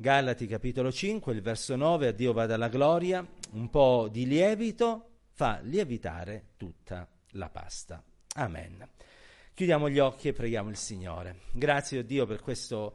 Galati capitolo 5, il verso 9, a Dio vada la gloria, un po' di lievito fa lievitare tutta la pasta. Amen. Chiudiamo gli occhi e preghiamo il Signore. Grazie Dio per questo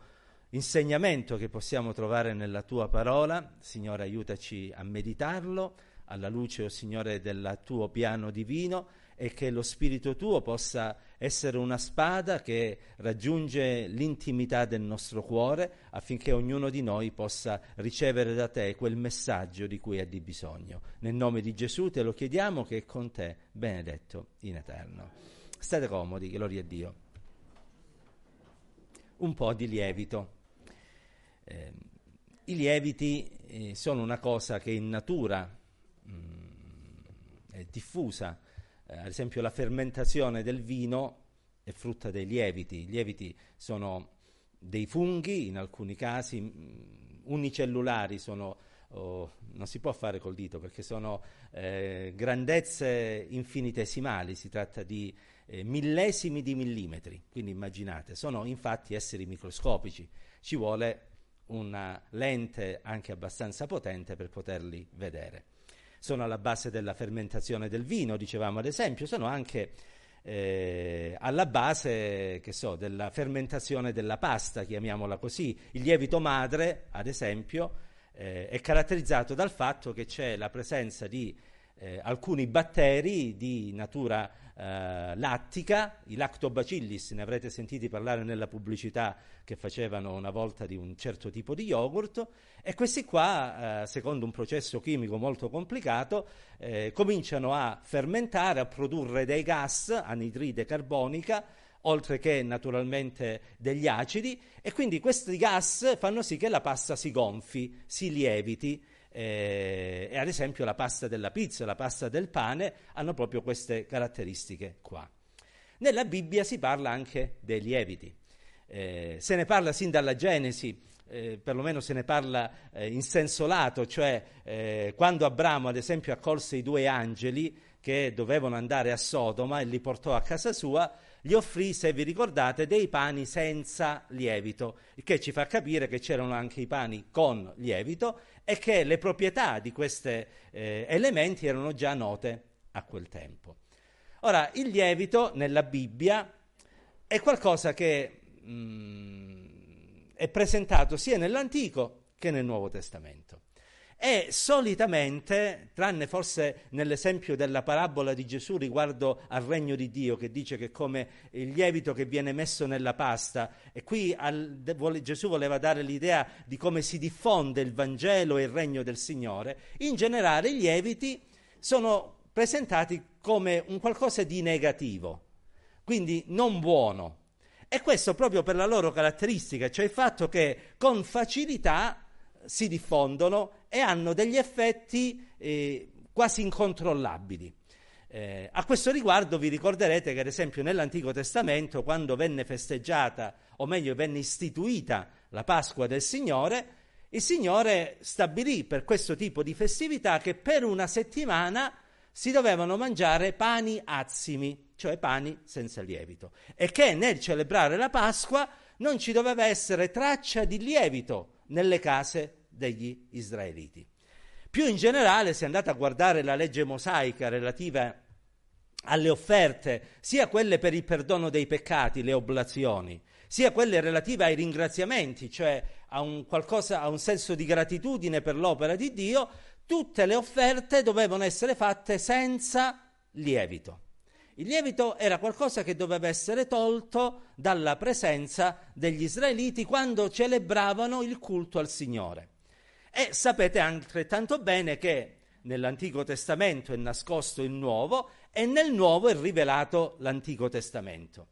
insegnamento che possiamo trovare nella tua parola. Signore, aiutaci a meditarlo alla luce, o oh Signore, del tuo piano divino e che lo Spirito tuo possa essere una spada che raggiunge l'intimità del nostro cuore affinché ognuno di noi possa ricevere da te quel messaggio di cui ha di bisogno. Nel nome di Gesù te lo chiediamo che è con te benedetto in eterno. State comodi, gloria a Dio. Un po' di lievito. Eh, I lieviti eh, sono una cosa che in natura mh, mm, è diffusa eh, ad esempio la fermentazione del vino è frutta dei lieviti. I lieviti sono dei funghi, in alcuni casi mm, unicellulari, sono, oh, non si può fare col dito perché sono eh, grandezze infinitesimali, si tratta di eh, millesimi di millimetri, quindi immaginate, sono infatti esseri microscopici, ci vuole una lente anche abbastanza potente per poterli vedere sono alla base della fermentazione del vino, dicevamo ad esempio, sono anche eh, alla base, che so, della fermentazione della pasta, chiamiamola così. Il lievito madre, ad esempio, eh, è caratterizzato dal fatto che c'è la presenza di eh, alcuni batteri di natura eh, lattica, i lactobacillis, ne avrete sentiti parlare nella pubblicità che facevano una volta di un certo tipo di yogurt, e questi qua, eh, secondo un processo chimico molto complicato, eh, cominciano a fermentare, a produrre dei gas, anidride carbonica, oltre che naturalmente degli acidi, e quindi questi gas fanno sì che la pasta si gonfi, si lieviti, eh, e ad esempio la pasta della pizza, la pasta del pane hanno proprio queste caratteristiche qua. Nella Bibbia si parla anche dei lieviti, eh, se ne parla sin dalla Genesi, eh, perlomeno se ne parla eh, in senso lato, cioè eh, quando Abramo ad esempio accolse i due angeli che dovevano andare a Sodoma e li portò a casa sua, gli offrì, se vi ricordate, dei pani senza lievito, il che ci fa capire che c'erano anche i pani con lievito e che le proprietà di questi eh, elementi erano già note a quel tempo. Ora, il lievito nella Bibbia è qualcosa che mh, mm, è presentato sia nell'Antico che nel Nuovo Testamento. E solitamente, tranne forse nell'esempio della parabola di Gesù riguardo al regno di Dio, che dice che come il lievito che viene messo nella pasta, e qui al, vuole, Gesù voleva dare l'idea di come si diffonde il Vangelo e il regno del Signore, in generale i lieviti sono presentati come un qualcosa di negativo, quindi non buono. E questo proprio per la loro caratteristica, cioè il fatto che con facilità si diffondono e hanno degli effetti eh, quasi incontrollabili. Eh, a questo riguardo vi ricorderete che ad esempio nell'Antico Testamento, quando venne festeggiata, o meglio venne istituita la Pasqua del Signore, il Signore stabilì per questo tipo di festività che per una settimana si dovevano mangiare pani azimi, cioè pani senza lievito, e che nel celebrare la Pasqua non ci doveva essere traccia di lievito nelle case degli israeliti. Più in generale, se andate a guardare la legge mosaica relativa alle offerte, sia quelle per il perdono dei peccati, le oblazioni, sia quelle relative ai ringraziamenti, cioè a un, qualcosa, a un senso di gratitudine per l'opera di Dio, tutte le offerte dovevano essere fatte senza lievito. Il lievito era qualcosa che doveva essere tolto dalla presenza degli israeliti quando celebravano il culto al Signore. E sapete altrettanto bene che nell'Antico Testamento è nascosto il Nuovo e nel Nuovo è rivelato l'Antico Testamento.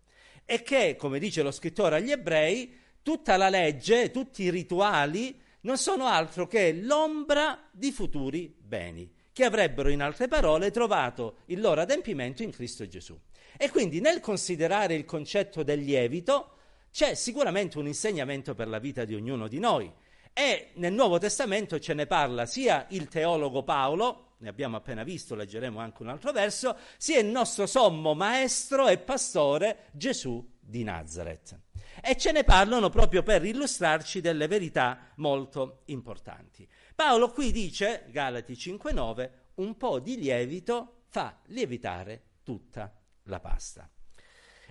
E che, come dice lo scrittore agli ebrei, tutta la legge, tutti i rituali non sono altro che l'ombra di futuri beni che avrebbero in altre parole trovato il loro adempimento in Cristo Gesù. E quindi nel considerare il concetto del lievito c'è sicuramente un insegnamento per la vita di ognuno di noi. E nel Nuovo Testamento ce ne parla sia il teologo Paolo, ne abbiamo appena visto, leggeremo anche un altro verso, sia il nostro sommo maestro e pastore Gesù di Nazareth. E ce ne parlano proprio per illustrarci delle verità molto importanti. Paolo qui dice, Galati 5.9, un po' di lievito fa lievitare tutta la pasta.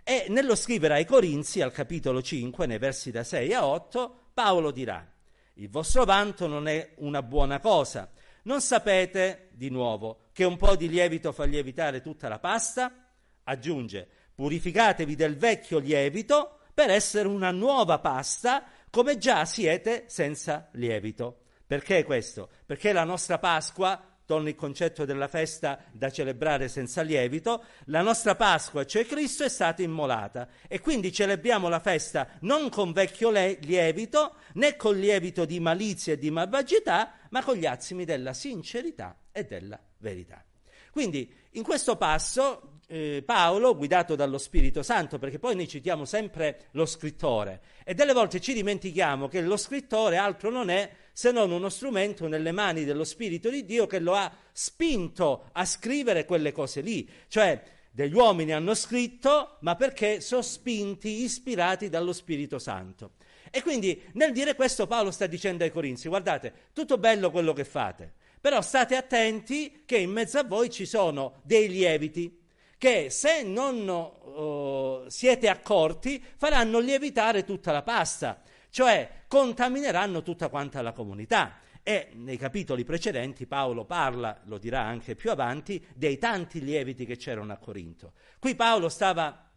E nello scrivere ai Corinzi, al capitolo 5, nei versi da 6 a 8, Paolo dirà, il vostro vanto non è una buona cosa. Non sapete, di nuovo, che un po' di lievito fa lievitare tutta la pasta? Aggiunge, purificatevi del vecchio lievito per essere una nuova pasta, come già siete senza lievito. Perché questo? Perché la nostra Pasqua torna il concetto della festa da celebrare senza lievito, la nostra Pasqua, cioè Cristo, è stata immolata e quindi celebriamo la festa non con vecchio lievito, né con lievito di malizia e di malvagità, ma con gli azimi della sincerità e della verità. Quindi in questo passo eh, Paolo, guidato dallo Spirito Santo, perché poi noi citiamo sempre lo scrittore e delle volte ci dimentichiamo che lo scrittore altro non è se non uno strumento nelle mani dello Spirito di Dio che lo ha spinto a scrivere quelle cose lì. Cioè, degli uomini hanno scritto, ma perché sono spinti, ispirati dallo Spirito Santo. E quindi nel dire questo Paolo sta dicendo ai Corinzi, guardate, tutto bello quello che fate, però state attenti che in mezzo a voi ci sono dei lieviti che se non uh, siete accorti faranno lievitare tutta la pasta cioè contamineranno tutta quanta la comunità. E nei capitoli precedenti Paolo parla, lo dirà anche più avanti, dei tanti lieviti che c'erano a Corinto. Qui Paolo stava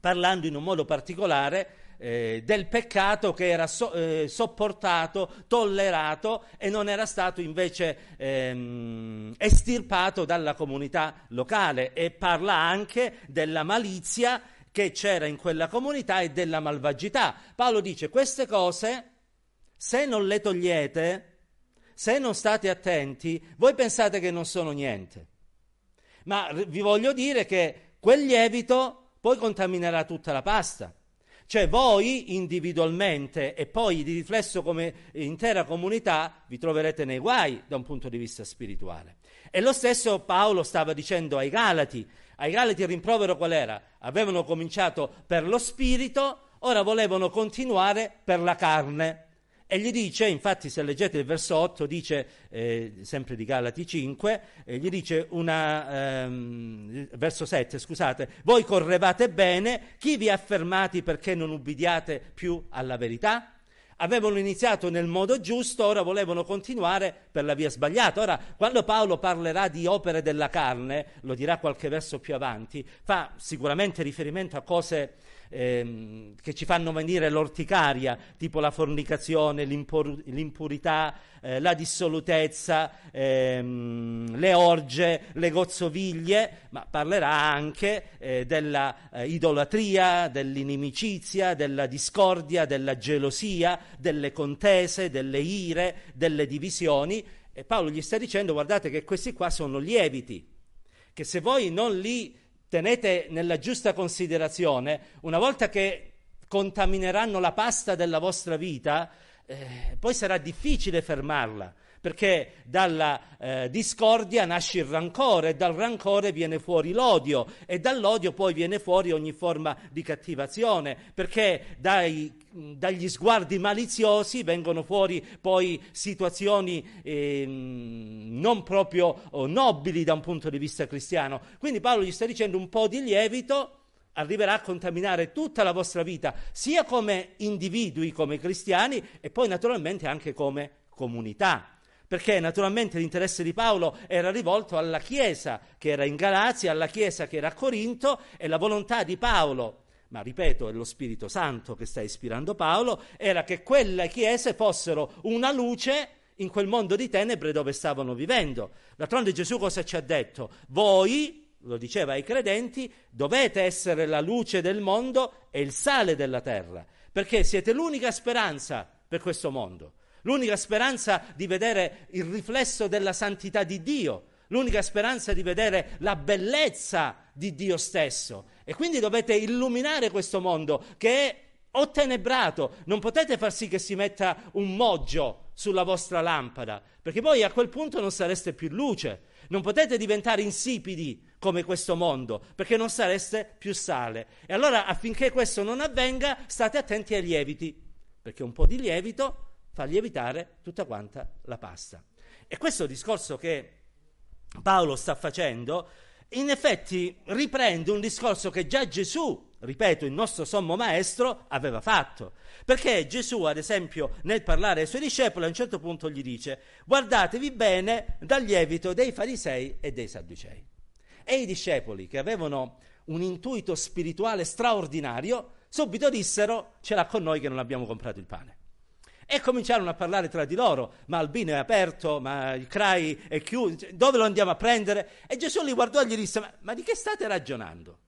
parlando in un modo particolare eh, del peccato che era so, eh, sopportato, tollerato e non era stato invece ehm, estirpato dalla comunità locale e parla anche della malizia che c'era in quella comunità e della malvagità. Paolo dice queste cose, se non le togliete, se non state attenti, voi pensate che non sono niente. Ma vi voglio dire che quel lievito poi contaminerà tutta la pasta. Cioè voi individualmente e poi di riflesso come intera comunità vi troverete nei guai da un punto di vista spirituale. E lo stesso Paolo stava dicendo ai Galati, ai Galati il rimprovero qual era? Avevano cominciato per lo spirito, ora volevano continuare per la carne. E gli dice, infatti se leggete il verso 8, dice, eh, sempre di Galati 5, eh, gli dice una, ehm, verso 7, scusate, voi correvate bene, chi vi ha fermati perché non ubbidiate più alla verità? avevano iniziato nel modo giusto, ora volevano continuare per la via sbagliata. Ora, quando Paolo parlerà di opere della carne, lo dirà qualche verso più avanti, fa sicuramente riferimento a cose ehm, che ci fanno venire l'orticaria, tipo la fornicazione, l'impur- l'impurità, eh, la dissolutezza, ehm, le orge, le gozzoviglie, ma parlerà anche eh, della eh, idolatria, dell'inimicizia, della discordia, della gelosia, delle contese, delle ire, delle divisioni. E Paolo gli sta dicendo, guardate che questi qua sono lieviti, che se voi non li tenete nella giusta considerazione, una volta che contamineranno la pasta della vostra vita, eh, poi sarà difficile fermarla, perché dalla eh, discordia nasce il rancore, e dal rancore viene fuori l'odio, e dall'odio poi viene fuori ogni forma di cattivazione, perché dai, dagli sguardi maliziosi vengono fuori poi situazioni eh, non proprio oh, nobili da un punto di vista cristiano. Quindi Paolo gli sta dicendo un po' di lievito arriverà a contaminare tutta la vostra vita, sia come individui, come cristiani, e poi naturalmente anche come comunità. Perché naturalmente l'interesse di Paolo era rivolto alla Chiesa che era in Galazia, alla Chiesa che era a Corinto, e la volontà di Paolo, ma ripeto, è lo Spirito Santo che sta ispirando Paolo, era che quelle chiese fossero una luce in quel mondo di tenebre dove stavano vivendo. D'altronde Gesù cosa ci ha detto? Voi, lo diceva ai credenti, dovete essere la luce del mondo e il sale della terra, perché siete l'unica speranza per questo mondo, l'unica speranza di vedere il riflesso della santità di Dio, l'unica speranza di vedere la bellezza di Dio stesso. E quindi dovete illuminare questo mondo che è ottenebrato, non potete far sì che si metta un moggio sulla vostra lampada, perché poi a quel punto non sareste più luce, non potete diventare insipidi come questo mondo, perché non sareste più sale. E allora affinché questo non avvenga, state attenti ai lieviti, perché un po' di lievito fa lievitare tutta quanta la pasta. E questo discorso che Paolo sta facendo, in effetti riprende un discorso che già Gesù, ripeto, il nostro sommo maestro, aveva fatto. Perché Gesù, ad esempio, nel parlare ai suoi discepoli, a un certo punto gli dice, guardatevi bene dal lievito dei farisei e dei sadducei. E i discepoli, che avevano un intuito spirituale straordinario, subito dissero, ce l'ha con noi che non abbiamo comprato il pane. E cominciarono a parlare tra di loro, ma Albino è aperto, ma il CRAI è chiuso, dove lo andiamo a prendere? E Gesù li guardò e gli disse, ma, ma di che state ragionando?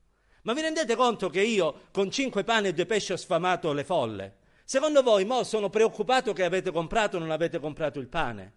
Ma vi rendete conto che io con cinque pani e due pesci ho sfamato le folle? Secondo voi, mo sono preoccupato che avete comprato o non avete comprato il pane?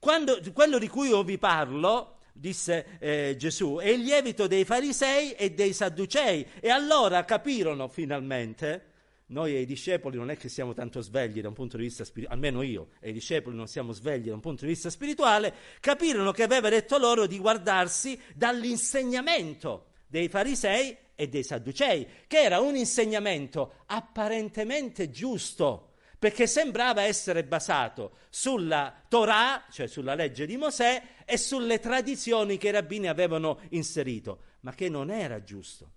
Quando, quello di cui io vi parlo, disse eh, Gesù, è il lievito dei farisei e dei sadducei. E allora capirono finalmente noi e i discepoli non è che siamo tanto svegli da un punto di vista spirituale, almeno io e i discepoli non siamo svegli da un punto di vista spirituale, capirono che aveva detto loro di guardarsi dall'insegnamento dei farisei e dei sadducei, che era un insegnamento apparentemente giusto, perché sembrava essere basato sulla Torah, cioè sulla legge di Mosè, e sulle tradizioni che i rabbini avevano inserito, ma che non era giusto.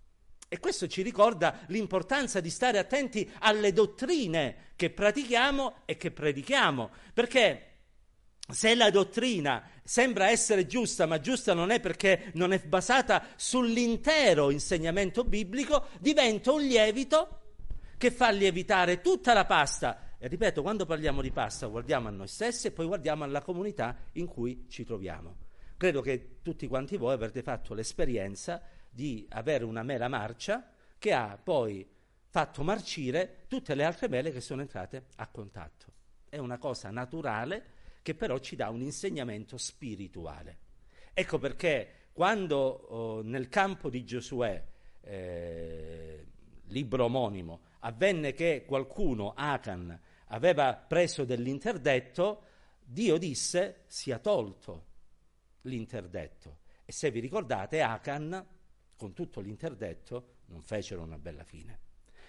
E questo ci ricorda l'importanza di stare attenti alle dottrine che pratichiamo e che predichiamo, perché se la dottrina sembra essere giusta, ma giusta non è perché non è basata sull'intero insegnamento biblico, diventa un lievito che fa lievitare tutta la pasta. E ripeto, quando parliamo di pasta guardiamo a noi stessi e poi guardiamo alla comunità in cui ci troviamo. Credo che tutti quanti voi avrete fatto l'esperienza di avere una mela marcia che ha poi fatto marcire tutte le altre mele che sono entrate a contatto. È una cosa naturale che però ci dà un insegnamento spirituale. Ecco perché quando oh, nel campo di Giosuè, eh, libro omonimo, avvenne che qualcuno, Acan, aveva preso dell'interdetto, Dio disse sia tolto l'interdetto. E se vi ricordate, Acan con tutto l'interdetto, non fecero una bella fine.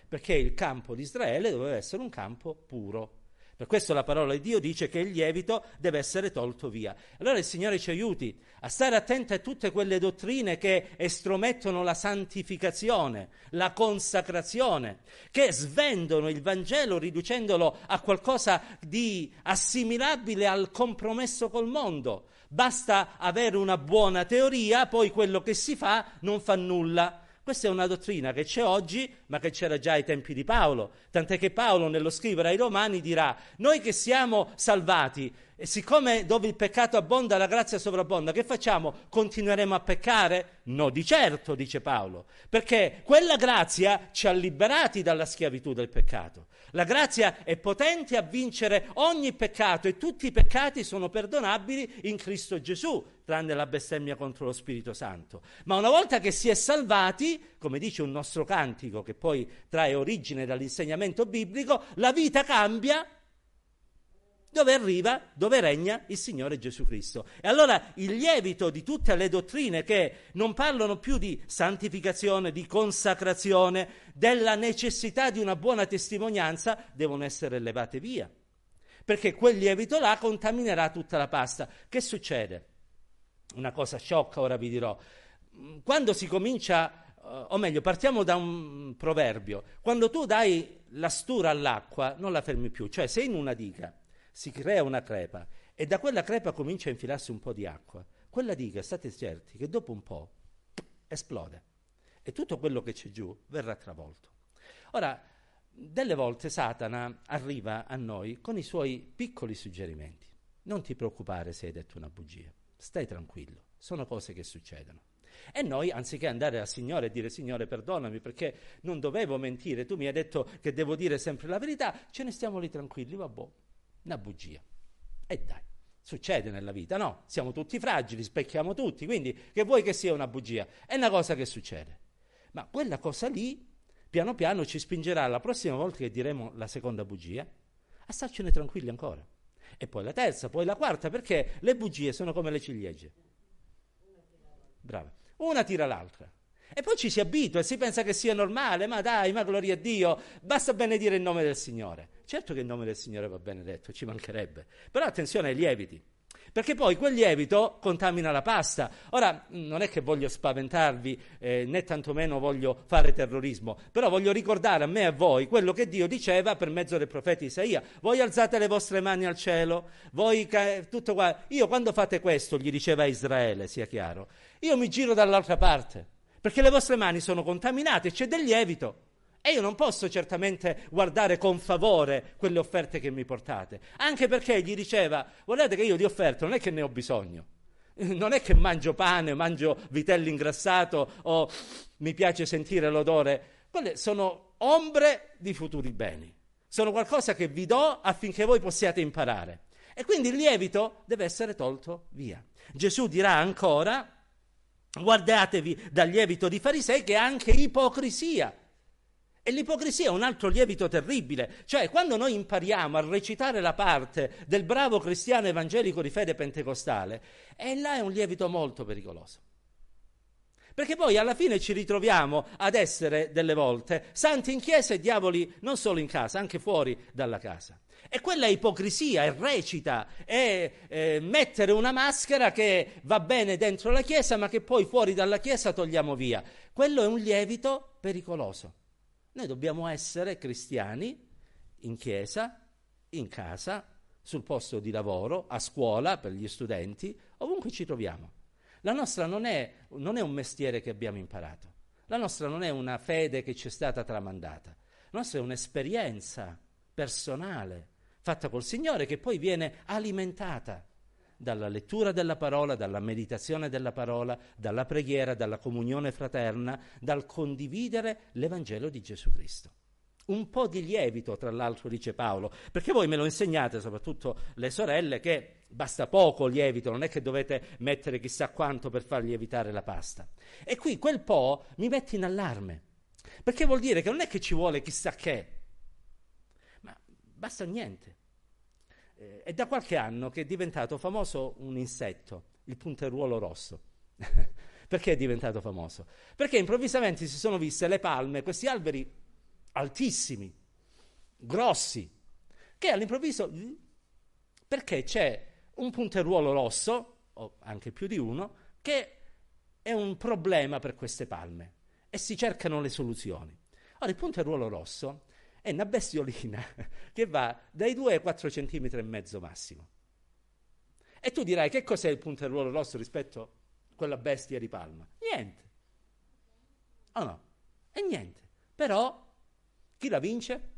Perché il campo di Israele doveva essere un campo puro. Per questo la parola di Dio dice che il lievito deve essere tolto via. Allora il Signore ci aiuti a stare attenti a tutte quelle dottrine che estromettono la santificazione, la consacrazione, che svendono il Vangelo riducendolo a qualcosa di assimilabile al compromesso col mondo Basta avere una buona teoria, poi quello che si fa non fa nulla. Questa è una dottrina che c'è oggi, ma che c'era già ai tempi di Paolo. Tant'è che Paolo, nello scrivere ai Romani, dirà: Noi che siamo salvati, e siccome dove il peccato abbonda, la grazia sovrabbonda, che facciamo? Continueremo a peccare? No, di certo, dice Paolo, perché quella grazia ci ha liberati dalla schiavitù del peccato. La grazia è potente a vincere ogni peccato e tutti i peccati sono perdonabili in Cristo Gesù, tranne la bestemmia contro lo Spirito Santo. Ma una volta che si è salvati, come dice un nostro cantico che poi trae origine dall'insegnamento biblico, la vita cambia dove arriva, dove regna il Signore Gesù Cristo. E allora il lievito di tutte le dottrine che non parlano più di santificazione, di consacrazione, della necessità di una buona testimonianza, devono essere levate via. Perché quel lievito là contaminerà tutta la pasta. Che succede? Una cosa sciocca, ora vi dirò. Quando si comincia, eh, o meglio, partiamo da un proverbio. Quando tu dai la stura all'acqua, non la fermi più. Cioè, sei in una diga si crea una crepa e da quella crepa comincia a infilarsi un po' di acqua. Quella diga, state certi, che dopo un po' esplode e tutto quello che c'è giù verrà travolto. Ora, delle volte Satana arriva a noi con i suoi piccoli suggerimenti. Non ti preoccupare se hai detto una bugia, stai tranquillo, sono cose che succedono. E noi, anziché andare al Signore e dire Signore perdonami perché non dovevo mentire, tu mi hai detto che devo dire sempre la verità, ce ne stiamo lì tranquilli, vabbè, una bugia. E dai, succede nella vita, no? Siamo tutti fragili, specchiamo tutti, quindi che vuoi che sia una bugia? È una cosa che succede. Ma quella cosa lì, piano piano, ci spingerà la prossima volta che diremo la seconda bugia, a starcene tranquilli ancora. E poi la terza, poi la quarta, perché le bugie sono come le ciliegie. Brava. Una tira l'altra. E poi ci si abitua e si pensa che sia normale, ma dai, ma gloria a Dio, basta benedire il nome del Signore. Certo che il nome del Signore va benedetto, ci mancherebbe. Però attenzione ai lieviti perché poi quel lievito contamina la pasta. Ora, non è che voglio spaventarvi, eh, né tantomeno voglio fare terrorismo, però voglio ricordare a me e a voi quello che Dio diceva per mezzo del profeta Isaia. Voi alzate le vostre mani al cielo, voi ca- tutto qua. Io quando fate questo, gli diceva Israele, sia chiaro, io mi giro dall'altra parte, perché le vostre mani sono contaminate, c'è del lievito. E io non posso certamente guardare con favore quelle offerte che mi portate, anche perché gli diceva, guardate che io di offerte non è che ne ho bisogno, non è che mangio pane, mangio vitello ingrassato o mi piace sentire l'odore, quelle sono ombre di futuri beni, sono qualcosa che vi do affinché voi possiate imparare. E quindi il lievito deve essere tolto via. Gesù dirà ancora, guardatevi dal lievito di farisei che è anche ipocrisia e l'ipocrisia è un altro lievito terribile, cioè quando noi impariamo a recitare la parte del bravo cristiano evangelico di fede pentecostale, e là è un lievito molto pericoloso. Perché poi alla fine ci ritroviamo ad essere delle volte santi in chiesa e diavoli non solo in casa, anche fuori dalla casa. E quella è ipocrisia, è recita, è eh, mettere una maschera che va bene dentro la chiesa ma che poi fuori dalla chiesa togliamo via. Quello è un lievito pericoloso. Noi dobbiamo essere cristiani in chiesa, in casa, sul posto di lavoro, a scuola per gli studenti, ovunque ci troviamo. La nostra non è, non è un mestiere che abbiamo imparato, la nostra non è una fede che ci è stata tramandata, la nostra è un'esperienza personale fatta col Signore che poi viene alimentata dalla lettura della parola, dalla meditazione della parola, dalla preghiera, dalla comunione fraterna, dal condividere l'Evangelo di Gesù Cristo. Un po' di lievito, tra l'altro, dice Paolo, perché voi me lo insegnate, soprattutto le sorelle, che basta poco lievito, non è che dovete mettere chissà quanto per far lievitare la pasta. E qui quel po' mi mette in allarme, perché vuol dire che non è che ci vuole chissà che, ma basta niente eh, è da qualche anno che è diventato famoso un insetto, il punteruolo rosso. Perché è diventato famoso? Perché improvvisamente si sono viste le palme, questi alberi altissimi, grossi, che all'improvviso, perché c'è un punteruolo rosso, o anche più di uno, che è un problema per queste palme e si cercano le soluzioni. Ora, il punteruolo rosso è una bestiolina che va dai 2 ai 4 cm e mezzo massimo. E tu dirai che cos'è il punteruolo rosso rispetto a quella bestia di palma? Niente. O oh no? E niente. Però chi la vince?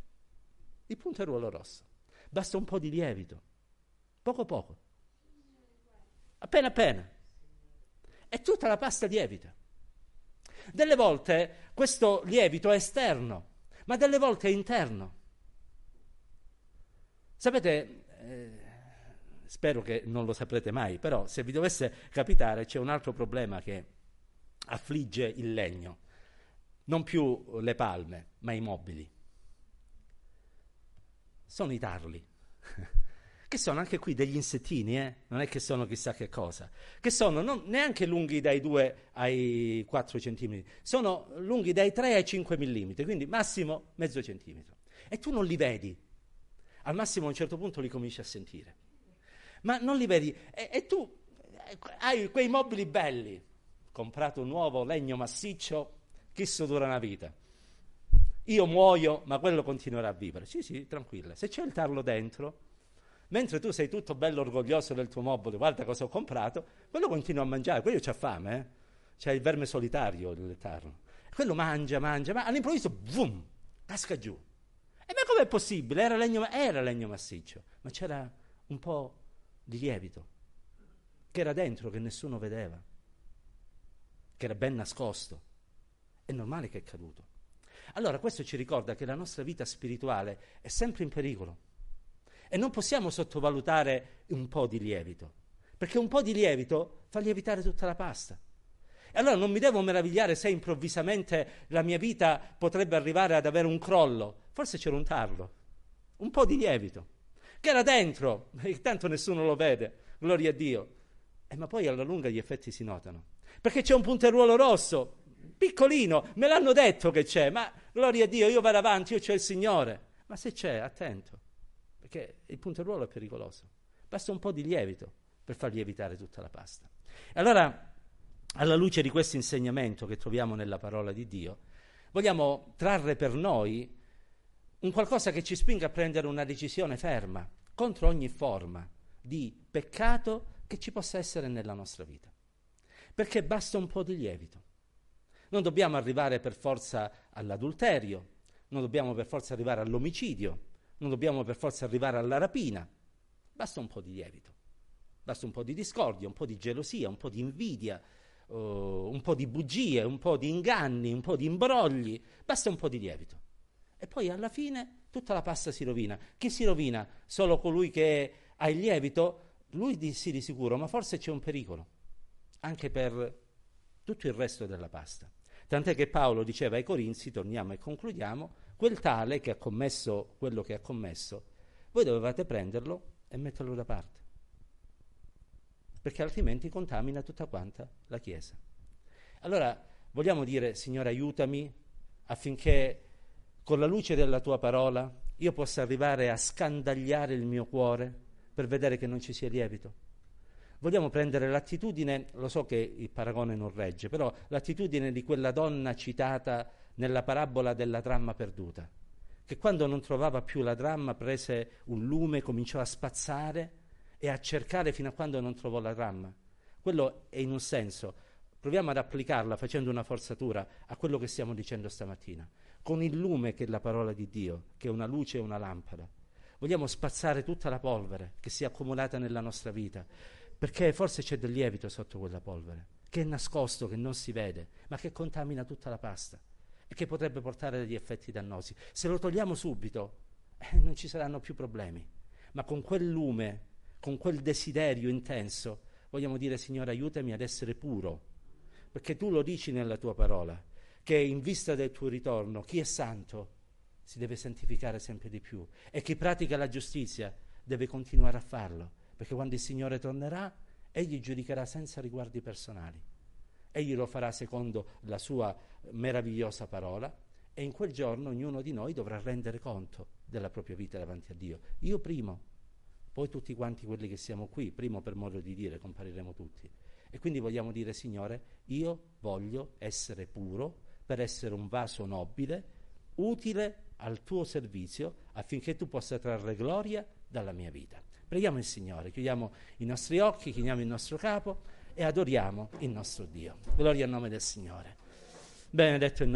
Il punteruolo rosso. Basta un po' di lievito. Poco poco. Appena appena. E tutta la pasta lievita. Delle volte questo lievito è esterno ma delle volte è interno. Sapete, eh, spero che non lo saprete mai, però se vi dovesse capitare c'è un altro problema che affligge il legno, non più le palme, ma i mobili. Sono i tarli. che sono anche qui degli insettini, eh? non è che sono chissà che cosa, che sono non, neanche lunghi dai 2 ai 4 cm, sono lunghi dai 3 ai 5 mm, quindi massimo mezzo centimetro. E tu non li vedi, al massimo a un certo punto li cominci a sentire, ma non li vedi. E, e tu eh, hai quei mobili belli, comprato un nuovo legno massiccio, chissà dura una vita. Io muoio, ma quello continuerà a vivere. Sì, sì, tranquilla. Se c'è il tarlo dentro, Mentre tu sei tutto bello orgoglioso del tuo mobile, guarda cosa ho comprato, quello continua a mangiare, quello c'ha fame, eh? c'è il verme solitario il tarlo. Quello mangia, mangia, ma all'improvviso, boom, casca giù. E ma com'è possibile? Era legno, era legno massiccio, ma c'era un po' di lievito che era dentro, che nessuno vedeva, che era ben nascosto. È normale che è caduto. Allora questo ci ricorda che la nostra vita spirituale è sempre in pericolo. E non possiamo sottovalutare un po' di lievito, perché un po' di lievito fa lievitare tutta la pasta. E allora non mi devo meravigliare se improvvisamente la mia vita potrebbe arrivare ad avere un crollo. Forse c'era un tarlo, un po' di lievito, che era dentro, e tanto nessuno lo vede, gloria a Dio. Eh, ma poi alla lunga gli effetti si notano. Perché c'è un punteruolo rosso, piccolino, me l'hanno detto che c'è, ma gloria a Dio, io vado avanti, io c'è il Signore. Ma se c'è, attento, perché il punteruolo è pericoloso. Basta un po' di lievito per far lievitare tutta la pasta. Allora, alla luce di questo insegnamento che troviamo nella parola di Dio, vogliamo trarre per noi un qualcosa che ci spinga a prendere una decisione ferma contro ogni forma di peccato che ci possa essere nella nostra vita. Perché basta un po' di lievito. Non dobbiamo arrivare per forza all'adulterio, non dobbiamo per forza arrivare all'omicidio, non dobbiamo per forza arrivare alla rapina. Basta un po' di lievito. Basta un po' di discordia, un po' di gelosia, un po' di invidia, uh, un po' di bugie, un po' di inganni, un po' di imbrogli. Basta un po' di lievito. E poi alla fine tutta la pasta si rovina. Chi si rovina? Solo colui che ha il lievito? Lui di, sì di sicuro, ma forse c'è un pericolo anche per tutto il resto della pasta. Tant'è che Paolo diceva ai Corinzi, torniamo e concludiamo, quel tale che ha commesso quello che ha commesso, voi dovevate prenderlo e metterlo da parte, perché altrimenti contamina tutta quanta la Chiesa. Allora vogliamo dire, Signore, aiutami affinché con la luce della tua parola io possa arrivare a scandagliare il mio cuore per vedere che non ci sia lievito. Vogliamo prendere l'attitudine, lo so che il paragone non regge, però l'attitudine di quella donna citata nella parabola della dramma perduta, che quando non trovava più la dramma prese un lume, cominciò a spazzare e a cercare fino a quando non trovò la dramma. Quello è in un senso. Proviamo ad applicarla facendo una forzatura a quello che stiamo dicendo stamattina con il lume che è la parola di Dio, che è una luce e una lampada. Vogliamo spazzare tutta la polvere che si è accumulata nella nostra vita, perché forse c'è del lievito sotto quella polvere, che è nascosto, che non si vede, ma che contamina tutta la pasta e che potrebbe portare degli effetti dannosi. Se lo togliamo subito, eh, non ci saranno più problemi, ma con quel lume, con quel desiderio intenso, vogliamo dire Signore aiutami ad essere puro, perché tu lo dici nella tua parola che in vista del tuo ritorno chi è santo si deve santificare sempre di più e chi pratica la giustizia deve continuare a farlo, perché quando il Signore tornerà, egli giudicherà senza riguardi personali. Egli lo farà secondo la sua meravigliosa parola e in quel giorno ognuno di noi dovrà rendere conto della propria vita davanti a Dio. Io primo, poi tutti quanti quelli che siamo qui, primo per modo di dire, compariremo tutti. E quindi vogliamo dire, Signore, io voglio essere puro per essere un vaso nobile, utile al tuo servizio affinché tu possa trarre gloria dalla mia vita. Preghiamo il Signore, chiudiamo i nostri occhi, chiniamo il nostro capo e adoriamo il nostro Dio. Gloria al nome del Signore. Benedetto il